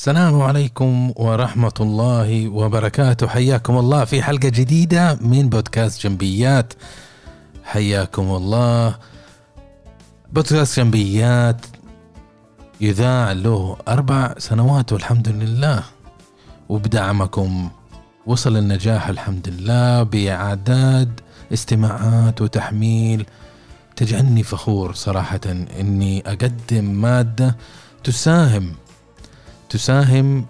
السلام عليكم ورحمة الله وبركاته. حياكم الله في حلقة جديدة من بودكاست جنبيات. حياكم الله. بودكاست جنبيات يذاع له أربع سنوات والحمد لله. وبدعمكم وصل النجاح الحمد لله بأعداد استماعات وتحميل. تجعلني فخور صراحة إني أقدم مادة تساهم تساهم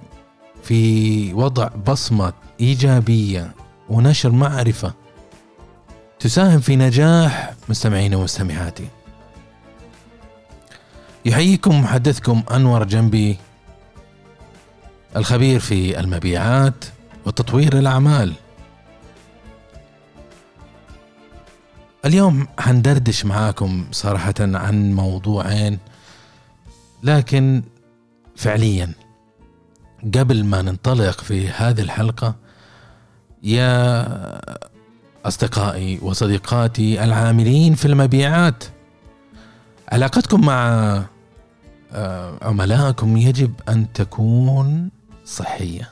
في وضع بصمة إيجابية ونشر معرفة تساهم في نجاح مستمعينا ومستمعاتي. يحييكم محدثكم أنور جنبي الخبير في المبيعات وتطوير الأعمال. اليوم حندردش معاكم صراحة عن موضوعين لكن فعليا قبل ما ننطلق في هذه الحلقة يا أصدقائي وصديقاتي العاملين في المبيعات علاقتكم مع آه، عملائكم يجب أن تكون صحية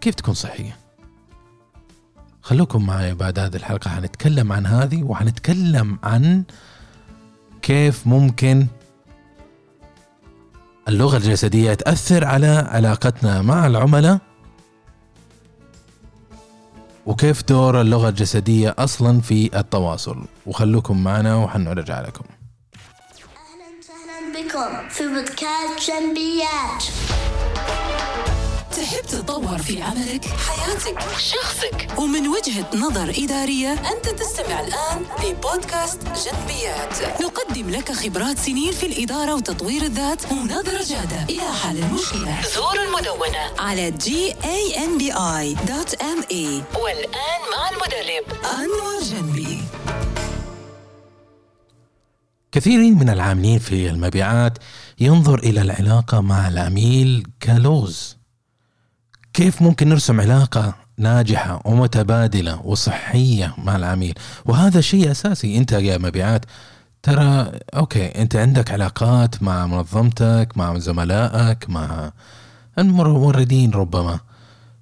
كيف تكون صحية؟ خلوكم معي بعد هذه الحلقة حنتكلم عن هذه وحنتكلم عن كيف ممكن اللغة الجسدية تأثر على علاقتنا مع العملاء؟ وكيف دور اللغة الجسدية أصلا في التواصل؟ وخلوكم معنا وحنرجع لكم. أهلا وسهلا بكم في بودكاست جنبيات. تحب تتطور في عملك، حياتك، شخصك. ومن وجهة نظر إدارية أنت تستمع الآن لبودكاست جنبيات. نقدم لك خبرات سنين في الإدارة وتطوير الذات ونظرة جادة. إلى حل المشكلة. زور المدونة. على gambi.me والآن مع المدرب. أنور جنبي. كثيرين من العاملين في المبيعات ينظر إلى العلاقة مع العميل close. كيف ممكن نرسم علاقة ناجحة ومتبادلة وصحية مع العميل؟ وهذا شيء أساسي. أنت يا مبيعات ترى okay أنت عندك علاقات مع منظمتك مع زملائك مع الموردين ربما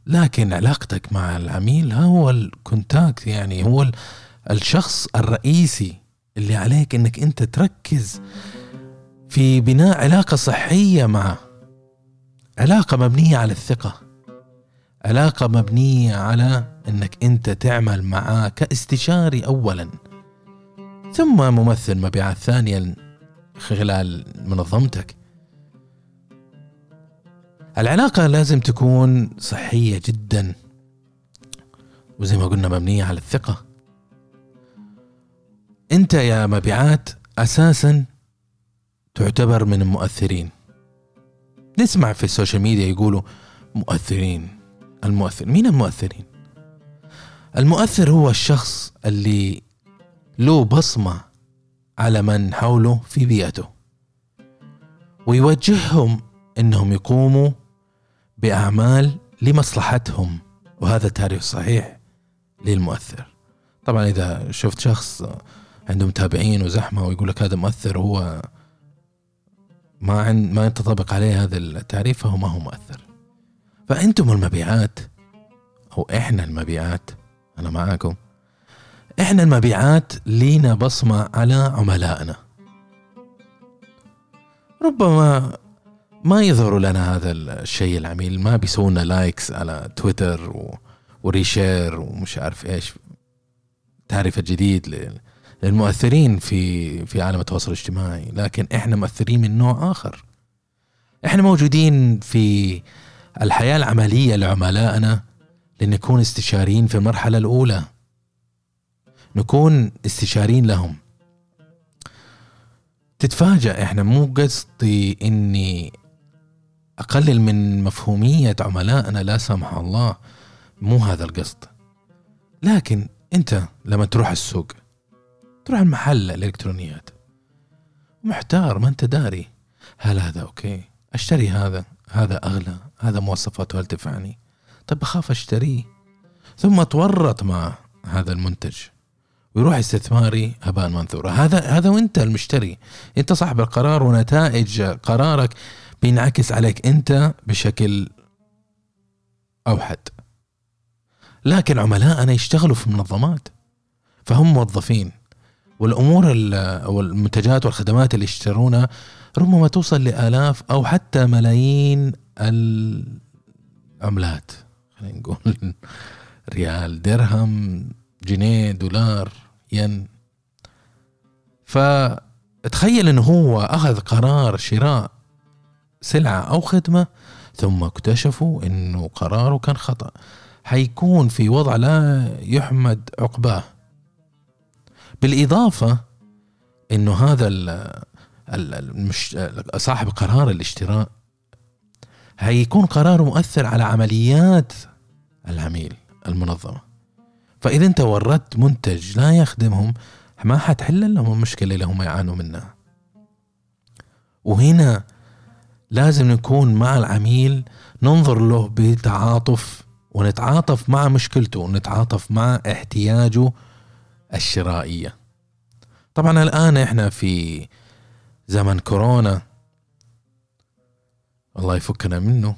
لكن علاقتك مع العميل هو ال contact يعني هو ال- الشخص الرئيسي اللي عليك إنك أنت تركز في بناء علاقة صحية معه علاقة مبنية على الثقة. علاقة مبنية على إنك أنت تعمل معاه كاستشاري اولا. ثم ممثل مبيعات ثانيا خلال منظمتك. العلاقة لازم تكون صحية جدا. وزي ما قلنا مبنية على الثقة. أنت يا مبيعات أساسا تعتبر من المؤثرين. نسمع في السوشيال ميديا يقولوا مؤثرين. المؤثر. مين المؤثرين؟ المؤثر هو الشخص اللي له بصمة على من حوله في بيئته ويوجههم إنهم يقوموا بأعمال لمصلحتهم وهذا تعريف صحيح للمؤثر. طبعا إذا شفت شخص عنده متابعين وزحمة ويقول لك هذا مؤثر هو ما ما ينطبق عليه هذا التعريف فهو ما هو مؤثر. فأنتم المبيعات أو إحنا المبيعات أنا معاكم. إحنا المبيعات لينا بصمة على عملائنا. ربما ما يظهر لنا هذا الشيء العميل ما بيسوون likes على تويتر و... و reshare ومش عارف إيش. تعريف الجديد لل- للمؤثرين في في عالم التواصل الاجتماعي لكن إحنا مؤثرين من نوع آخر. إحنا موجودين في الحياة العملية لعملائنا لنكون استشاريين في المرحلة الأولى. نكون استشاريين لهم. تتفاجأ إحنا مو قصدي إني أقلل من مفهومية عملائنا لا سمح الله مو هذا القصد. لكن أنت لما تروح السوق تروح المحل الإلكترونيات محتار ما أنت داري. هل هذا أوكي؟ أشتري هذا هذا أغلى هذا مواصفاته هل تنفعني؟ طب بخاف اشتريه ثم اتورط مع هذا المنتج. ويروح استثماري هباء منثورا. هذا هذا وانت المشتري. انت صاحب القرار ونتائج قرارك بينعكس عليك انت بشكل أوحد. لكن عملائنا يشتغلوا في منظمات فهم موظفين. والأمور ال- أو المنتجات والخدمات اللي يشترونها ربما توصل لآلاف أو حتى ملايين العملات خلينا نقول ريال درهم جنيه دولار ين. فتخيل إنه هو أخذ قرار شراء سلعة أو خدمة ثم اكتشفوا إنه قراره كان خطأ. حيكون في وضع لا يحمد عقباه. بالإضافة إنه هذا المش... صاحب قرار الاشتراء هيكون قراره مؤثر على عمليات العميل المنظمة. فإذا أنت وردت منتج لا يخدمهم ما حتحل لهم المشكلة اللي هم يعانوا منها. وهنا لازم نكون مع العميل ننظر له بتعاطف ونتعاطف مع مشكلته ونتعاطف مع احتياجه الشرائية. طبعا الآن إحنا في زمن كورونا. الله يفكنا منه.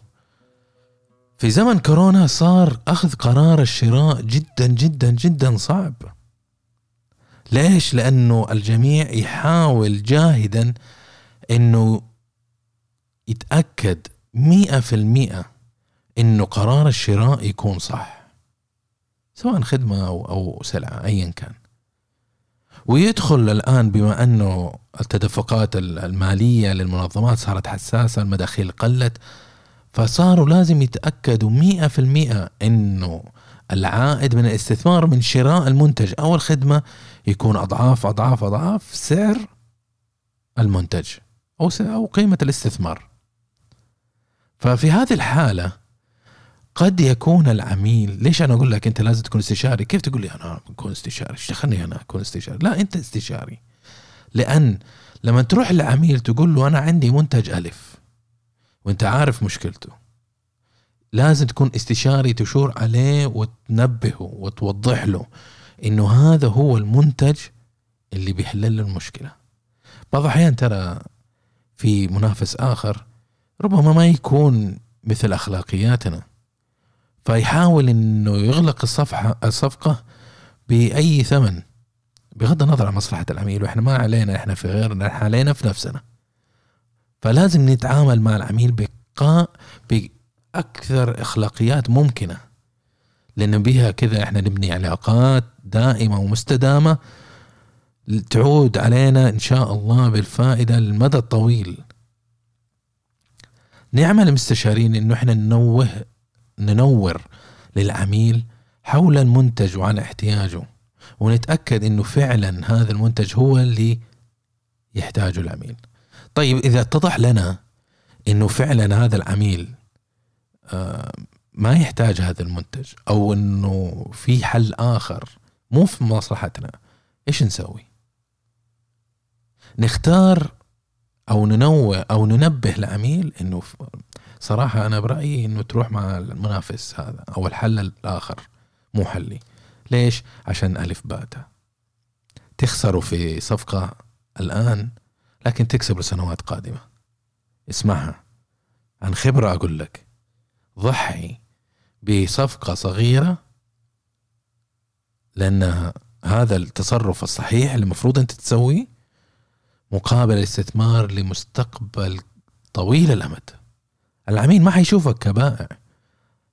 في زمن كورونا صار أخذ قرار الشراء جدا جدا جدا صعب. ليش؟ لأنه الجميع يحاول جاهدا إنه يتأكد مئة في المئة إنه قرار الشراء يكون صح. سواء خدمة أو أو سلعة ايا كان. ويدخل الآن بما أنه التدفقات المالية للمنظمات صارت حساسة المداخيل قلت فصاروا لازم يتأكدوا مئة في المئة إنه العائد من الاستثمار من شراء المنتج. أو الخدمه يكون أضعاف أضعاف أضعاف سعر المنتج أو س- أو قيمة الاستثمار. ففي هذه الحالة قد يكون العميل ليش أنا أقول لك أنت لازم تكون استشاري؟ كيف تقول لي أنا أكون استشاري؟ إيش دخلني أنا أكون استشاري؟ لا أنت استشاري. لأن لما تروح للعميل تقول له أنا عندي منتج ألف وأنت عارف مشكلته لازم تكون استشاري تشور عليه وتنبهه وتوضح له إنه هذا هو المنتج اللي بيحل له المشكلة. بعض الأحيان ترى في منافس آخر ربما ما يكون مثل أخلاقياتنا. فيحاول إنه يغلق الصفحه الصفقة بأي ثمن بغض النظر عن مصلحة العميل وإحنا ما علينا إحنا في غيرنا إحنا علينا في نفسنا. فلازم نتعامل مع العميل بقاء بأكثر إخلاقيات ممكنة. لأن بها كذا إحنا نبني علاقات دائمة ومستدامة تعود علينا إن شاء الله بالفائدة للمدى الطويل. نعمل مستشارين إنه إحنا ننوه ننور للعميل حول المنتج وعن احتياجه ونتأكد إنه فعلا هذا المنتج هو اللي يحتاجه العميل. طيب إذا اتضح لنا إنه فعلا هذا العميل آه، ما يحتاج هذا المنتج أو إنه في حل آخر مو في مصلحتنا إيش نسوي؟ نختار أو ننوه أو ننبه العميل إنه صراحة أنا برأيي إنه تروح مع المنافس هذا أو الحل الآخر مو حلي. ليش؟ عشان ألف باتا. تخسروا في صفقة الآن لكن تكسب لسنوات قادمة. اسمعها. عن خبرة أقول لك. ضحي بصفقة صغيرة لأن هذا التصرف الصحيح اللي المفروض أنت تسويه مقابل الاستثمار لمستقبل طويل الأمد. العميل ما حيشوفك كبائع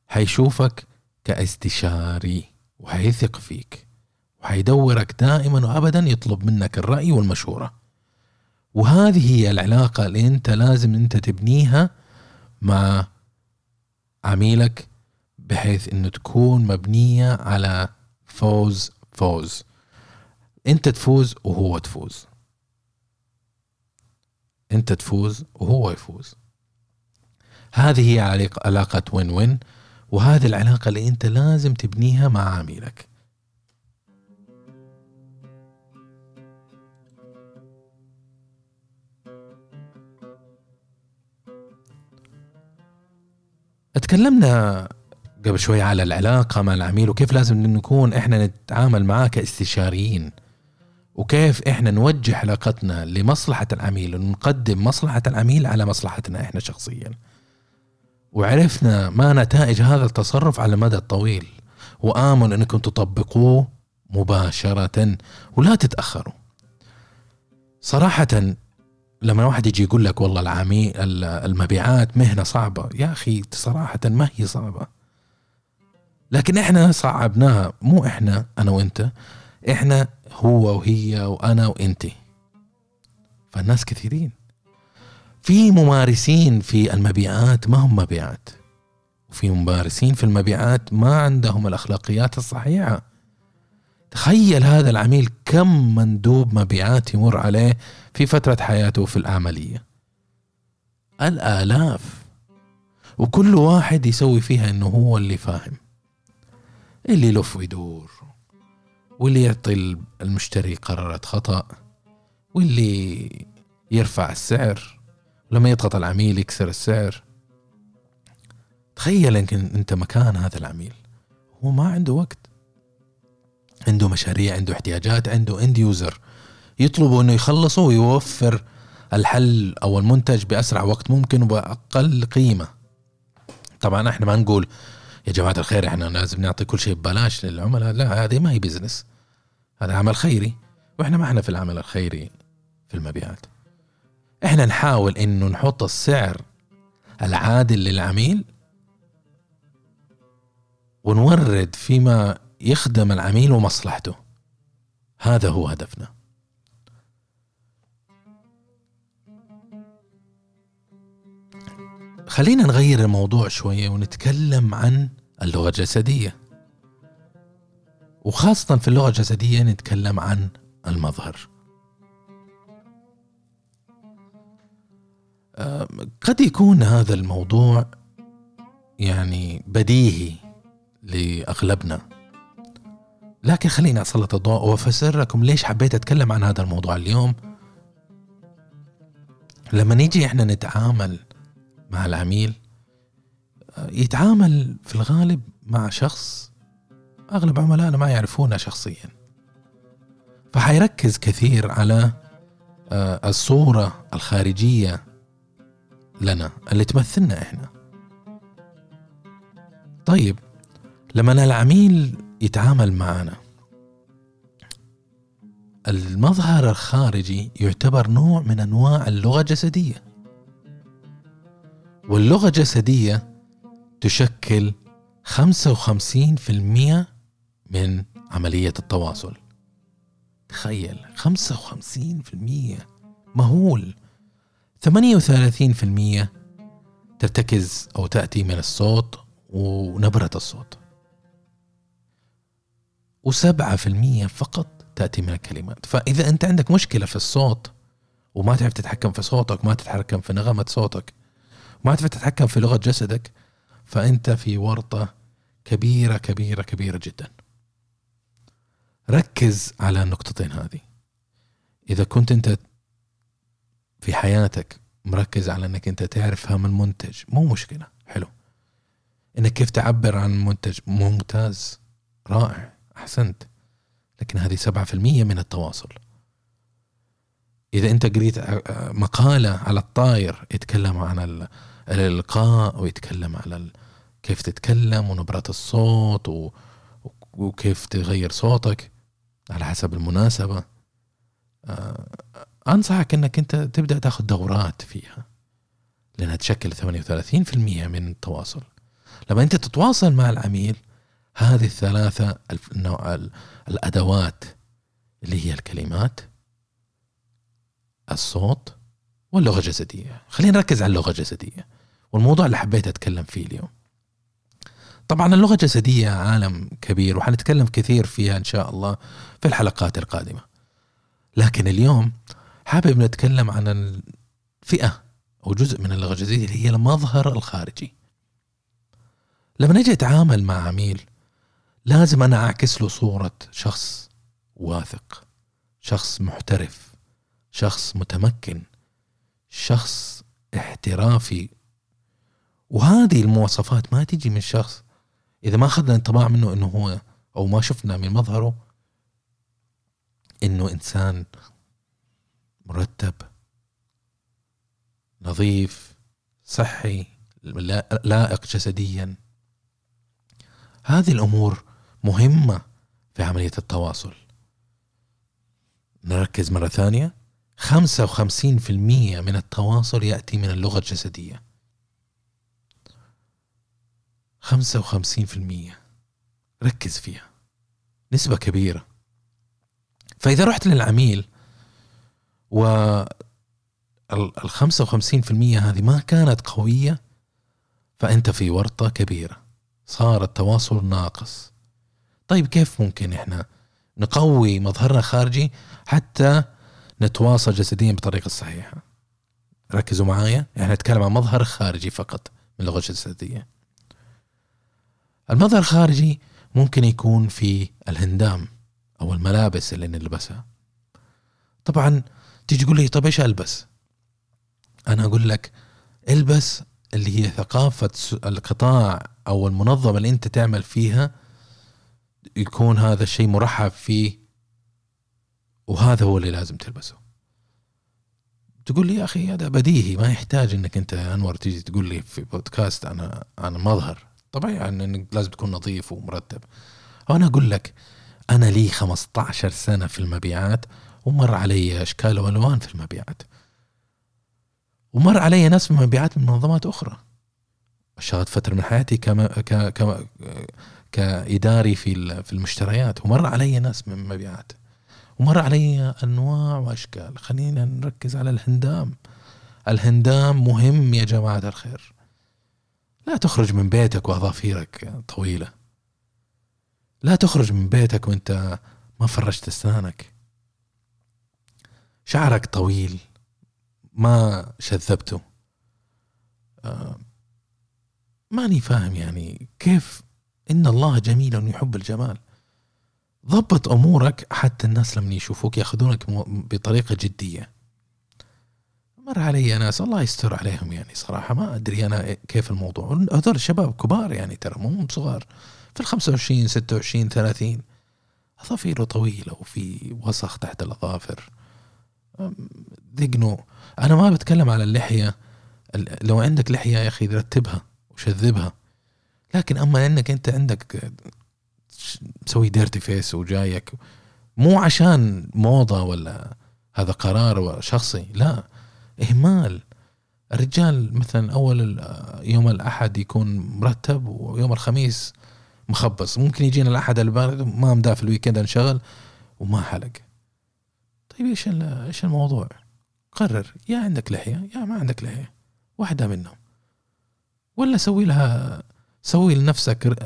حيشوفك كاستشاري وحيثق فيك وحيدورك دائما وابدا يطلب منك الرأي والمشورة. وهذه هي العلاقة اللي أنت لازم أنت تبنيها مع عميلك بحيث إنه تكون مبنية على فوز فوز. أنت تفوز وهو تفوز. أنت تفوز وهو يفوز. هذه هي علاقة- وين وين وهذه العلاقة اللي أنت لازم تبنيها مع عميلك. اتكلمنا قبل شوي على العلاقة مع العميل وكيف لازم نكون إحنا نتعامل معاه كاستشاريين وكيف إحنا نوجه علاقتنا لمصلحة العميل ونقدم مصلحة العميل على مصلحتنا إحنا شخصيا. وعرفنا ما نتائج هذا التصرف على المدى الطويل. وآمن أنكم تطبقوه مباشرة ولا تتأخروا. صراحة لما واحد يجي يقول لك والله العميل المبيعات مهنة صعبة يا أخي صراحة ما هي صعبة. لكن إحنا صعبناها مو إحنا أنا وأنت إحنا هو وهي وأنا وانت فالناس كثيرين. في ممارسين في المبيعات ما هم مبيعات. وفي ممارسين في المبيعات ما عندهم الأخلاقيات الصحيحة. تخيل هذا العميل كم مندوب مبيعات يمر عليه في فترة حياته في العملية. الآلاف. وكل واحد يسوي فيها إنه هو اللي فاهم. اللي يلف ويدور. واللي يعطي المشتري قرارات خطأ. واللي يرفع السعر. لما يضغط العميل يكسر السعر. تخيل يمكن أنت مكان هذا العميل. هو ما عنده وقت. عنده مشاريع عنده احتياجات عنده end user يطلبوا إنه يخلصوا ويوفر الحل أو المنتج بأسرع وقت ممكن وبأقل قيمة. طبعا إحنا ما نقول يا جماعة الخير إحنا لازم نعطي كل شيء ببلاش للعملاء. لا هذه ما هي بزنس هذا عمل خيري. وإحنا ما إحنا في العمل الخيري في المبيعات. إحنا نحاول إنه نحط السعر العادل للعميل ونورد فيما يخدم العميل ومصلحته. هذا هو هدفنا. خلينا نغير الموضوع شوية ونتكلم عن اللغة الجسدية. وخاصة في اللغة الجسدية نتكلم عن المظهر. قد يكون هذا الموضوع يعني بديهي لأغلبنا. لكن خليني أسلط الضوء وأفسر لكم ليش حبيت أتكلم عن هذا الموضوع اليوم. لما نيجي إحنا نتعامل مع العميل يتعامل في الغالب مع شخص أغلب عملائنا ما يعرفونه شخصيا. فحيركز كثير على آه، الصورة الخارجية لنا اللي تمثلنا إحنا. طيب لما العميل يتعامل معنا المظهر الخارجي يعتبر نوع من أنواع اللغة الجسدية. واللغة الجسدية تشكل 55% من عملية التواصل. تخيل 55% مهول. 38% ترتكز أو تأتي من الصوت ونبرة الصوت. وسبعة في المية فقط تأتي من الكلمات. فإذا أنت عندك مشكلة في الصوت وما تعرف تتحكم في صوتك ما تتحكم في نغمة صوتك ما تعرف تتحكم في لغة جسدك فأنت في ورطة كبيرة كبيرة كبيرة جدا. ركز على النقطتين هذه. إذا كنت أنت في حياتك مركز على أنك أنت تعرف فهم المنتج. مو مشكلة. حلو. أنك كيف تعبر عن المنتج؟ ممتاز. رائع. أحسنت. لكن هذه سبعة في المية من التواصل. إذا أنت قريت مقالة على الطاير يتكلم عن الإلقاء ويتكلم على كيف تتكلم ونبرة الصوت وكيف تغير صوتك. على حسب المناسبة. أنصحك أنك أنت تبدأ تاخذ دورات فيها لأنها تشكل 38% من التواصل. لما أنت تتواصل مع العميل هذه الثلاثة النوع الأدوات اللي هي الكلمات الصوت واللغة الجسدية. خلينا نركز على اللغة الجسدية والموضوع اللي حبيت أتكلم فيه اليوم. طبعا اللغة الجسدية عالم كبير وحنتكلم كثير فيها إن شاء الله في الحلقات القادمة. لكن اليوم حابب نتكلم عن الفئة أو جزء من اللغة الجسدية اللي هي المظهر الخارجي. لما نجي أتعامل مع عميل لازم أنا أعكس له صورة شخص واثق شخص محترف شخص متمكن شخص احترافي. وهذه المواصفات ما تجي من شخص إذا ما أخذنا انطباع منه أنه هو أو ما شفنا من مظهره إنه إنسان مرتب نظيف صحي. لا- لائق جسديا. هذه الأمور مهمة في عملية التواصل. نركز مرة ثانية. 55% من التواصل يأتي من اللغة الجسدية. 55% ركز فيها. نسبة كبيرة. فإذا رحت للعميل و ال ال 55% هذه ما كانت قوية فأنت في ورطة كبيرة. صار التواصل ناقص. طيب كيف ممكن إحنا نقوي مظهرنا الخارجي حتى نتواصل جسديا بطريقة صحيحة؟ ركزوا معايا إحنا نتكلم عن مظهر خارجي فقط من اللغة الجسدية المظهر الخارجي ممكن يكون في الهندام أو الملابس اللي نلبسها. طبعا تيجي تقول لي طب إيش ألبس؟ أنا أقول لك ألبس اللي هي ثقافة القطاع أو المنظمة اللي أنت تعمل فيها يكون هذا الشيء مرحب فيه وهذا هو اللي لازم تلبسه. تقول لي يا أخي هذا بديهي ما يحتاج إنك أنت أنور تيجي تقول لي في بودكاست عن عن مظهر. طبعا يعني انك لازم تكون نظيف ومرتب. وأنا أقول لك أنا لي 15 سنة في المبيعات ومر علي إشكال وألوان في المبيعات. ومر علي ناس في مبيعات من منظمات أخرى. اشتغلت فترة من حياتي كما ك ك كإداري في في المشتريات. ومر علي ناس من مبيعات. ومر علي أنواع وأشكال. خلينا نركز على الهندام. الهندام مهم يا جماعة الخير. لا تخرج من بيتك وأظافيرك طويلة. لا تخرج من بيتك وأنت ما فرشت أسنانك. شعرك طويل. ما شذبته. آه، ماني فاهم يعني كيف إن الله جميل يحب الجمال. ضبط أمورك حتى الناس لما يشوفوك يأخذونك م- بطريقة جدية. مر علي ناس الله يستر عليهم يعني صراحة. ما أدري أنا كيف الموضوع. هذول الشباب كبار يعني ترى مو صغار. في ال 25 26 30 أظافيره طويلة وفي وسخ تحت الأظافر. ذقنوا أنا ما بتكلم على اللحية. ال- لو عندك لحية يا أخي رتبها وشذبها. لكن أما إنك أنت عندك مسوي ديرتي فيس وجايك مو عشان موضة ولا هذا قرار شخصي لا. إهمال. الرجال مثلا أول يوم الأحد يكون مرتب ويوم الخميس مخبص. ممكن يجينا الأحد البارد ما مداه في ال weekend انشغل وما حلق. طيب إيش إيش الموضوع؟ قرر يا عندك لحية يا ما عندك لحية واحدة منهم. ولا سوي لها سوي لنفسك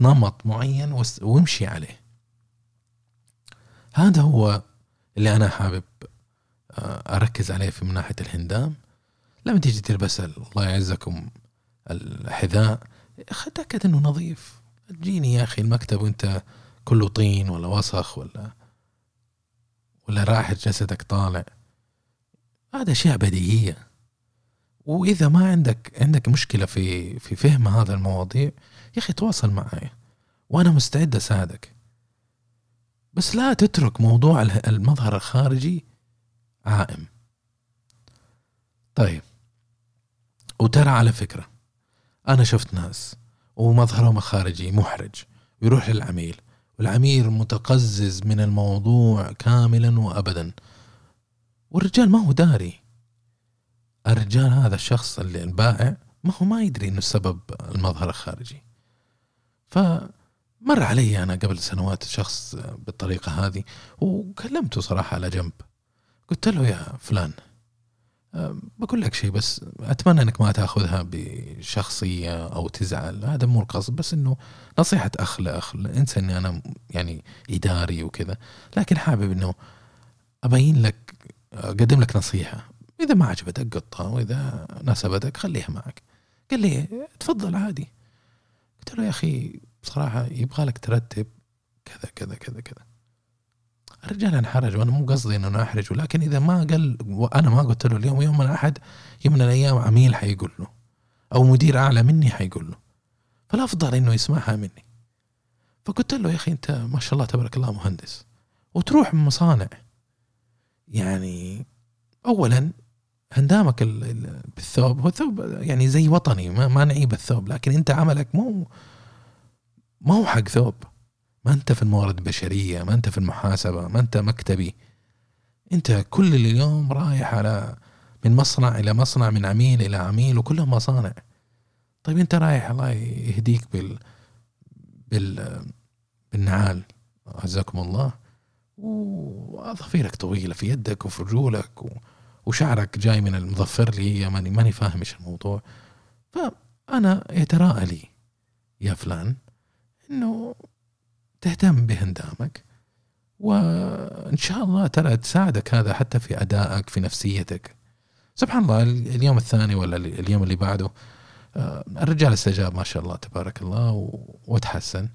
نمط معين وامشي عليه. هذا هو اللي أنا حابب آه، أركز عليه في من ناحية الهندام. لما تيجي تلبس ال- الله يعزكم الحذاء تاكد إنه نظيف. تجيني يا أخي المكتب وأنت كله طين ولا وسخ ولا ولا رائحه جسدك طالع؟ هذا أشياء بديهية. وإذا ما عندك عندك مشكلة في في فهم هذا المواضيع يا أخي تواصل معي وأنا مستعد أساعدك. بس لا تترك موضوع المظهر الخارجي عائم. طيب. وترى على فكرة أنا شفت ناس ومظهرهم الخارجي محرج ويروح للعميل والعميل متقزز من الموضوع كاملا وابدا. والرجال ما هو داري. الرجال هذا الشخص اللي البائع ما هو ما يدري إنه السبب المظهر الخارجي. فمر علي أنا قبل سنوات شخص بالطريقة هذه وكلمته صراحة على جنب. قلت له يا فلان بقول لك شيء بس أتمنى إنك ما تأخذها بشخصية أو تزعل. هذا مو القصد بس إنه نصيحة أخ لأخ إنسى إني أنا يعني إداري وكذا. لكن حابب إنه أبين لك أقدم لك نصيحة. إذا ما عجبتك قطها وإذا ناسبتك خليها معك. قال لي تفضل عادي. قلت له يا أخي بصراحة يبغى لك ترتب كذا كذا كذا كذا. الرجال انحرج وأنا مو قصدي إنه أنا أحرج ولكن إذا ما قال وأنا ما قلت له اليوم يوم الأحد يوم من الأيام عميل حيقول له أو مدير أعلى مني حيقول له فالأفضل إنه يسمعها مني. فقلت له يا أخي أنت ما شاء الله تبارك الله مهندس وتروح مصانع. يعني اولا هندامك ال- ال- بالثوب هو الثوب يعني زي وطني ما, ما نعيب الثوب لكن أنت عملك مو ما هو حق ثوب. ما أنت في الموارد البشرية ما أنت في المحاسبة ما أنت مكتبي. أنت كل اليوم رايح على من مصنع إلى مصنع من عميل إلى عميل وكلهم مصانع. طيب أنت رايح الله يهديك بال بال بالنعال. عزكم الله. واظافيرك طويلة في يدك وفي رجولك و... وشعرك جاي من المظفر لي ماني ماني فاهم إيش الموضوع. فأنا يتراءى لي يا فلان إنه تهتم بهندامك وإن شاء الله ترى تساعدك هذا حتى في أدائك في نفسيتك. سبحان الله اليوم الثاني ولا اليوم اللي بعده آه، الرجال استجاب ما شاء الله تبارك الله وتحسن.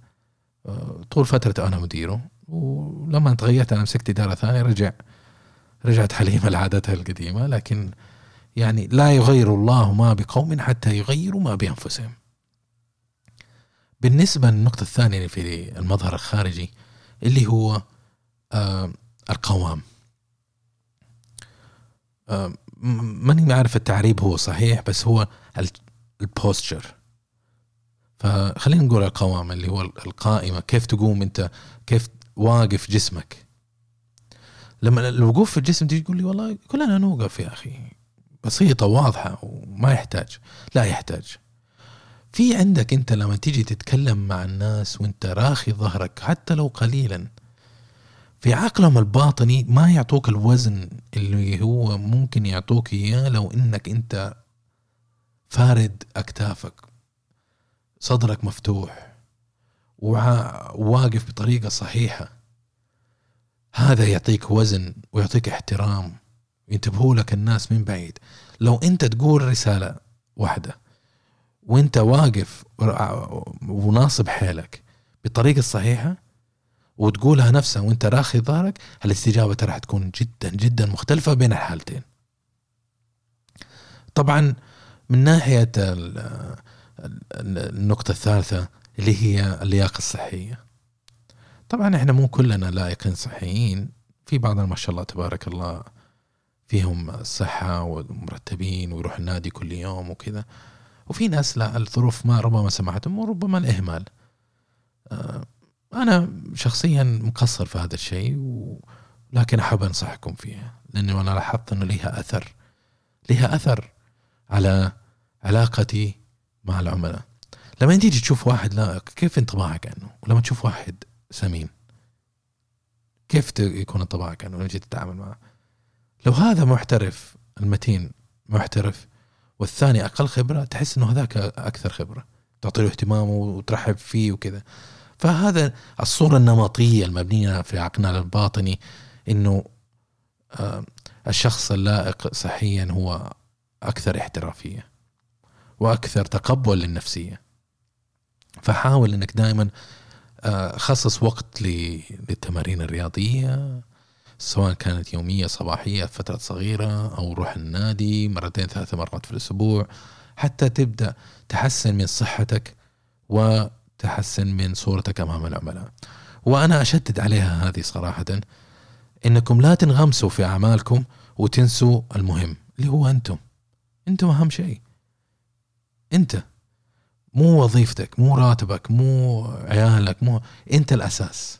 آه، طول فترة أنا مديره ولما تغيرت أنا مسكت إدارة ثانية رجع رجعت حليمة لعادتها القديمة لكن يعني لا يغير الله ما بقوم حتى يغيروا ما بأنفسهم. بالنسبة للنقطة الثانية في المظهر الخارجي اللي هو آه القوام. آه ماني عارف التعريب هو صحيح بس هو البوستشر فخلينا نقول القوام اللي هو القائمة. كيف تقوم أنت؟ كيف واقف جسمك؟ لما الوقوف في الجسم تيجي تقول لي والله كلنا نوقف يا أخي. بسيطة واضحة وما يحتاج. لا يحتاج. في عندك انت لما تيجي تتكلم مع الناس وانت راخي ظهرك حتى لو قليلا في عقلهم الباطني ما يعطوك الوزن اللي هو ممكن يعطوك إياه لو إنك انت فارد أكتافك صدرك مفتوح وواقف بطريقة صحيحة. هذا يعطيك وزن ويعطيك احترام ينتبهوا لك الناس من بعيد. لو انت تقول رسالة واحدة وانت واقف وناصب حيلك بالطريقة الصحيحه وتقولها نفسها وانت راخي ظهرك الاستجابه ترى حتكون جدا جدا مختلفة بين الحالتين. طبعا من ناحية ال- ال- النقطة الثالثة اللي هي اللياقة الصحية. طبعا إحنا مو كلنا لائقين صحيين. في بعضنا ما شاء الله تبارك الله فيهم الصحة ومرتبين ويروح النادي كل يوم وكذا. وفي ناس لا الظروف ما ربما سمحتهم وربما الإهمال. آه، أنا شخصيا مقصر في هذا الشيء و... لكن أحب أنصحكم فيه لأنه أنا لاحظت أنه لها أثر. لها أثر على علاقتي مع العملاء. لما تيجي تشوف واحد لائق كيف انطباعك عنه؟ ولما تشوف واحد سمين كيف يكون انطباعك عنه؟ لما تجي تتعامل معه. لو هذا محترف المتين محترف والثاني أقل خبرة تحس إنه هذاك أكثر خبرة تعطي له اهتمام وترحب فيه وكذا. فهذا الصورة النمطية المبنية في عقلنا الباطني إنه آه، الشخص اللائق صحيا هو أكثر احترافية وأكثر تقبل للنفسية. فحاول إنك دائما آه، خصص وقت للتمارين الرياضية سواء كانت يومية صباحية فترة صغيرة أو روح النادي مرتين ثلاث مرات في الأسبوع حتى تبدأ تحسن من صحتك وتحسن من صورتك أمام العملاء. وأنا اشدد عليها هذه صراحة إنكم لا تنغمسوا في أعمالكم وتنسوا المهم اللي هو أنتم. أنتم أهم شيء. أنت مو وظيفتك مو راتبك مو عيالك مو أنت الأساس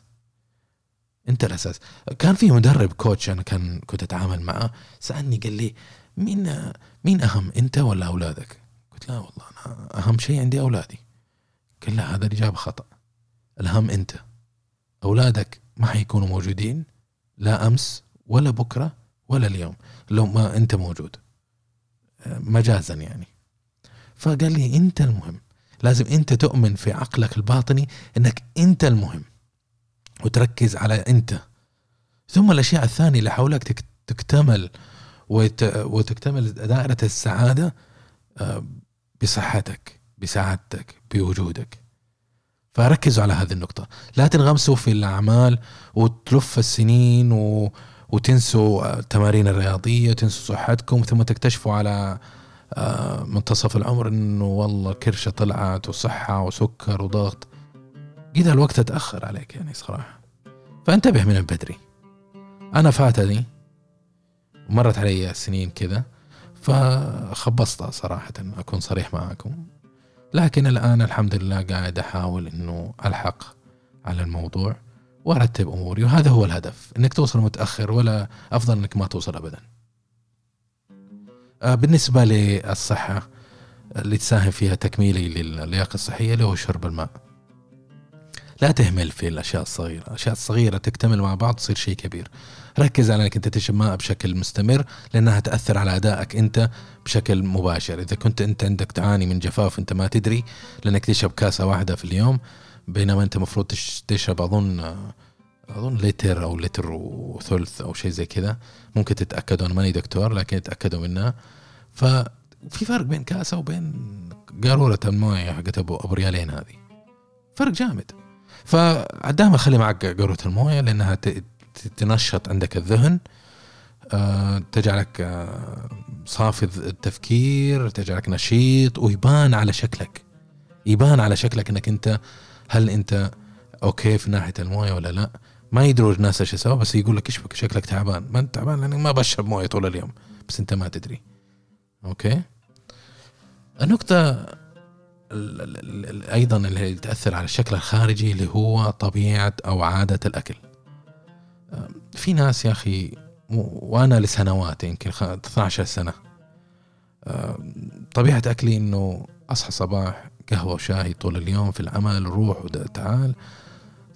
انت الأساس. كان في مدرب كوتش أنا كان كنت أتعامل معه سألني قال لي مين مين أهم أنت ولا أولادك؟ قلت لا والله أنا أهم شيء عندي أولادي. قال لا هذا الاجابه خطأ. الأهم أنت. أولادك ما حيكونوا موجودين لا أمس ولا بكرة ولا اليوم لو ما أنت موجود. مجازا يعني. فقال لي أنت المهم. لازم أنت تؤمن في عقلك الباطني إنك أنت المهم. وتركز على أنت. ثم الأشياء الثانية اللي حولك تك- تكتمل وت... وتكتمل دائرة السعادة آه، بصحتك بسعادتك بوجودك. فركزوا على هذه النقطة. لا تنغمسوا في الأعمال وتلف السنين و... وتنسوا التمارين الرياضية وتنسوا صحتكم ثم تكتشفوا على آه، منتصف العمر إنه والله كرشه طلعت وصحة وسكر وضغط. كذا الوقت اتاخر عليك يعني صراحة. فانتبه من بدري أنا فاتني مرت علي سنين كذا فخبصتها صراحة أكون صريح معكم لكن الآن الحمد لله قاعد أحاول أنه ألحق على الموضوع وأرتب أموري وهذا هو الهدف أنك توصل متأخر ولا أفضل أنك ما توصل أبدا. آه، بالنسبة للصحة اللي تساهم فيها تكميلي للياقة الصحية اللي هو شرب الماء. لا تهمل في الأشياء الصغيرة، الأشياء الصغيرة تكتمل مع بعض تصير شيء كبير. ركز على إنك أنت تشرب ماء بشكل مستمر لأنها تأثر على أدائك أنت بشكل مباشر، إذا كنت أنت عندك تعاني من جفاف أنت ما تدري لأنك تشرب كاسة واحدة في اليوم بينما أنت المفروض تشرب أظن أظن لتر أو لتر وثلث أو شيء زي كذا. ممكن تتأكدوا أنا ماني دكتور لكن تاكدوا منها. ففي فرق بين كاسة وبين قارورة الموية حقت ابو أبو ريالين هذه. فرق جامد. فدائما خلي معك قارورة الموية لأنها تنشط عندك الذهن آه، تجعلك آه، صافي التفكير تجعلك نشيط ويبان على شكلك. يبان على شكلك إنك أنت هل أنت أوكي في ناحية الموية ولا لا؟ ما يدروا الناس إيش يسووا بس يقول لك إيش شكلك تعبان. ما أنت تعبان لأنك ما بشرب موية طول اليوم بس أنت ما تدري. أوكي؟ النقطة أيضا اللي تأثر على الشكل الخارجي اللي هو طبيعة أو عادة الأكل. في ناس يا أخي وأنا لسنوات يمكن 12 سنة. طبيعة أكلي إنه أصحى صباح قهوة وشاي طول اليوم في العمل روح وتعال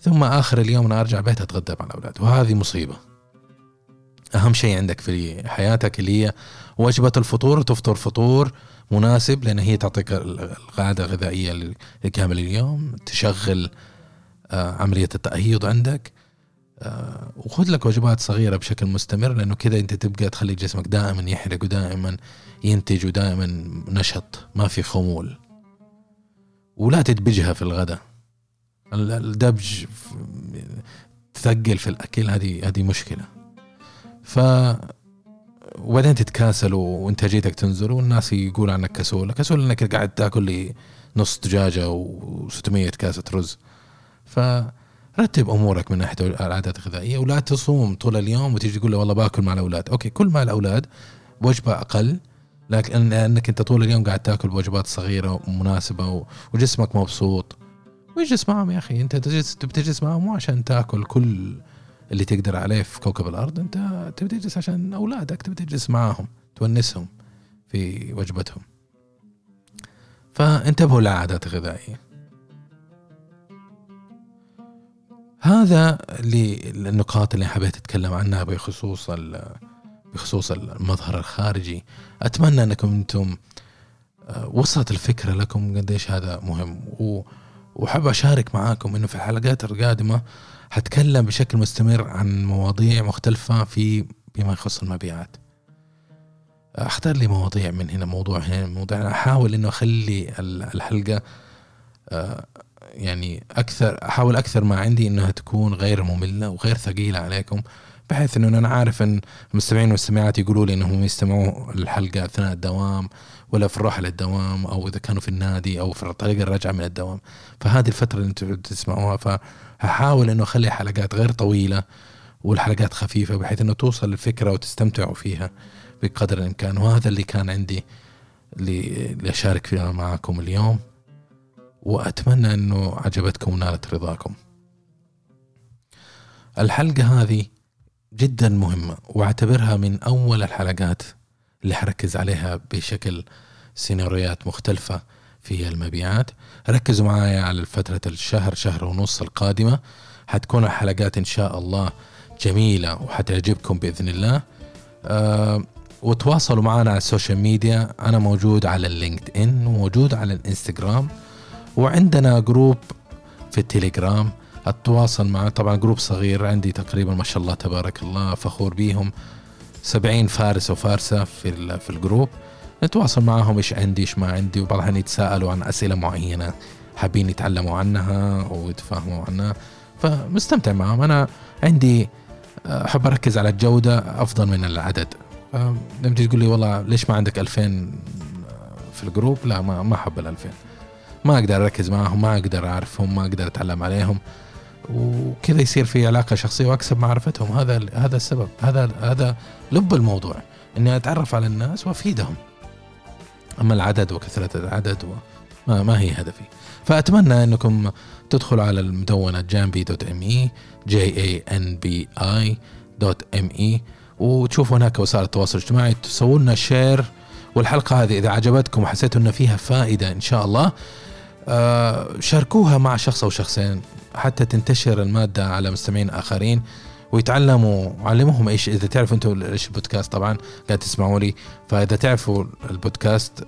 ثم آخر اليوم أنا أرجع بيت أتغدى مع الأولاد وهذه مصيبة. أهم شيء عندك في حياتك اللي هي وجبة الفطور تفطر فطور مناسب لأن هي تعطيك القاعدة الغذائية لكامل اليوم تشغل آه، عملية التأهيض عندك. آه، وخذ لك وجبات صغيرة بشكل مستمر لأنه كذا أنت تبقى تخلي جسمك دائما يحرق ودائما ينتج ودائما نشط ما في خمول. ولا تدبجها في الغداء. الدبج تثقل في الأكل هذه هذه مشكلة. ف وبعدين تتكاسل وانتاجيتك تنزل والناس يقول عنك كسول. كسول إنك قاعد تاكل لي نص دجاجة و600 كاسة رز. فرتب أمورك من ناحية العادات الغذائية ولا تصوم طول اليوم وتيجي تقول والله باكل مع الأولاد. أوكي كل مع الأولاد وجبه أقل لكن إنك أنت طول اليوم قاعد تاكل بوجبات صغيرة ومناسبة وجسمك مبسوط. واجلس معهم يا أخي أنت بتجلس معهم مو عشان تاكل كل اللي تقدر عليه في كوكب الأرض أنت تبي تجلس عشان أولادك تبي تجلس معاهم تونسهم في وجبتهم. فانتبهوا للعادات الغذائية. هذا اللي النقاط اللي حبيت أتكلم عنها بخصوص بخصوص المظهر الخارجي. أتمنى أنكم أنتم آه، وصلت الفكرة لكم قديش هذا مهم. وحب أشارك معاكم إنه في الحلقات القادمة حتكلم بشكل مستمر عن مواضيع مختلفة في بما يخص المبيعات. أختار لي مواضيع من هنا موضوع هنا موضوع أحاول إنه أخلي الحلقة آه، يعني أكثر أحاول أكثر ما عندي إنها تكون غير مملة وغير ثقيلة عليكم. بحيث إنه أنا عارف إن المستمعين والمستمعات يقولوا لي إنهم يستمعوا الحلقة أثناء الدوام ولا في الروح للدوام أو إذا كانوا في النادي أو في طريق الرجعة من الدوام. فهذه الفترة اللي أنتم تسمعوها ف هحاول إنه أخلي حلقات غير طويلة والحلقات خفيفة بحيث إنه توصل الفكرة وتستمتعوا فيها بقدر الإمكان. وهذا اللي كان عندي اللي أشارك فيها معكم اليوم. وأتمنى إنه عجبتكم ونالت رضاكم. الحلقة هذه جدا مهمة واعتبرها من أول الحلقات اللي حركز عليها بشكل سيناريوهات مختلفة في المبيعات. ركزوا معايا على فترة الشهر شهر ونص القادمة. حتكون الحلقات إن شاء الله جميلة وحتعجبكم بإذن الله. أه وتواصلوا معنا على ال social media. أنا موجود على ال LinkedIn وموجود على الإنستغرام وعندنا group في التليجرام. التواصل مع طبعا group صغير عندي تقريبا ما شاء الله تبارك الله فخور بيهم. سبعين فارس وفارسة في, في ال group. نتواصل معهم إيش عندي إيش ما عندي وبعض الأحيان يتساءلوا عن أسئلة معينة حابين يتعلموا عنها أو يتفاهموا عنها. فمستمتع معهم. أنا عندي آه، أحب أركز على الجودة أفضل من العدد. لما تيجي تقول لي والله ليش ما عندك 2000 آه، في ال group؟ لا ما ما أحب ال 2000 ما أقدر أركز معهم ما أقدر أعرفهم ما أقدر أتعلم عليهم. وكذا يصير في علاقة شخصية وأكسب معرفتهم. هذا هذا السبب. هذا هذا لب الموضوع إني أتعرف على الناس وأفيدهم. أما العدد وكثرة العدد ما, ما هي هدفي. فأتمنى أنكم تدخلوا على المدونة جامبي dot M A G A N B A dot M E وتشوفوا هناك وسائل التواصل الاجتماعي تسووا لنا شير والحلقة هذه إذا عجبتكم وحسيتوا إن فيها فائدة إن شاء الله آه، شاركوها مع شخص أو شخصين. حتى تنتشر المادة على مستمعين آخرين ويتعلموا علموهم إيش. إذا تعرفوا أنتم إيش البودكاست طبعا قاعد تسمعوا لي. فإذا تعرفوا البودكاست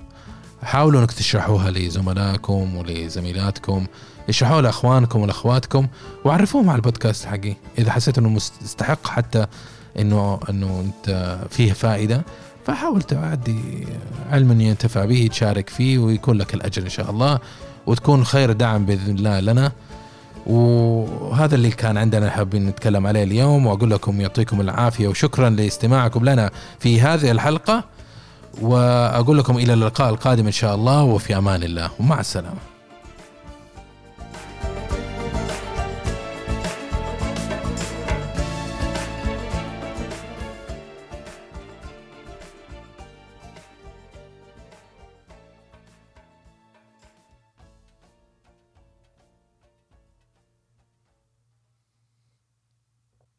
حاولوا انك تشرحوها لزملائكم ولزميلاتكم. اشرحوها لأخوانكم والاخواتكم وعرفوهم على البودكاست حقي. إذا حسيت إنه مستحق حتى إنه إنه أنت فيه فائدة فحاول تعدي علم ينتفع به تشارك فيه ويكون لك الأجر إن شاء الله وتكون خير دعم بإذن الله لنا. وهذا اللي كان عندنا حابين نتكلم عليه اليوم وأقول لكم يعطيكم العافية وشكرا لاستماعكم لنا في هذه الحلقة وأقول لكم إلى اللقاء القادم إن شاء الله وفي أمان الله. ومع السلامة.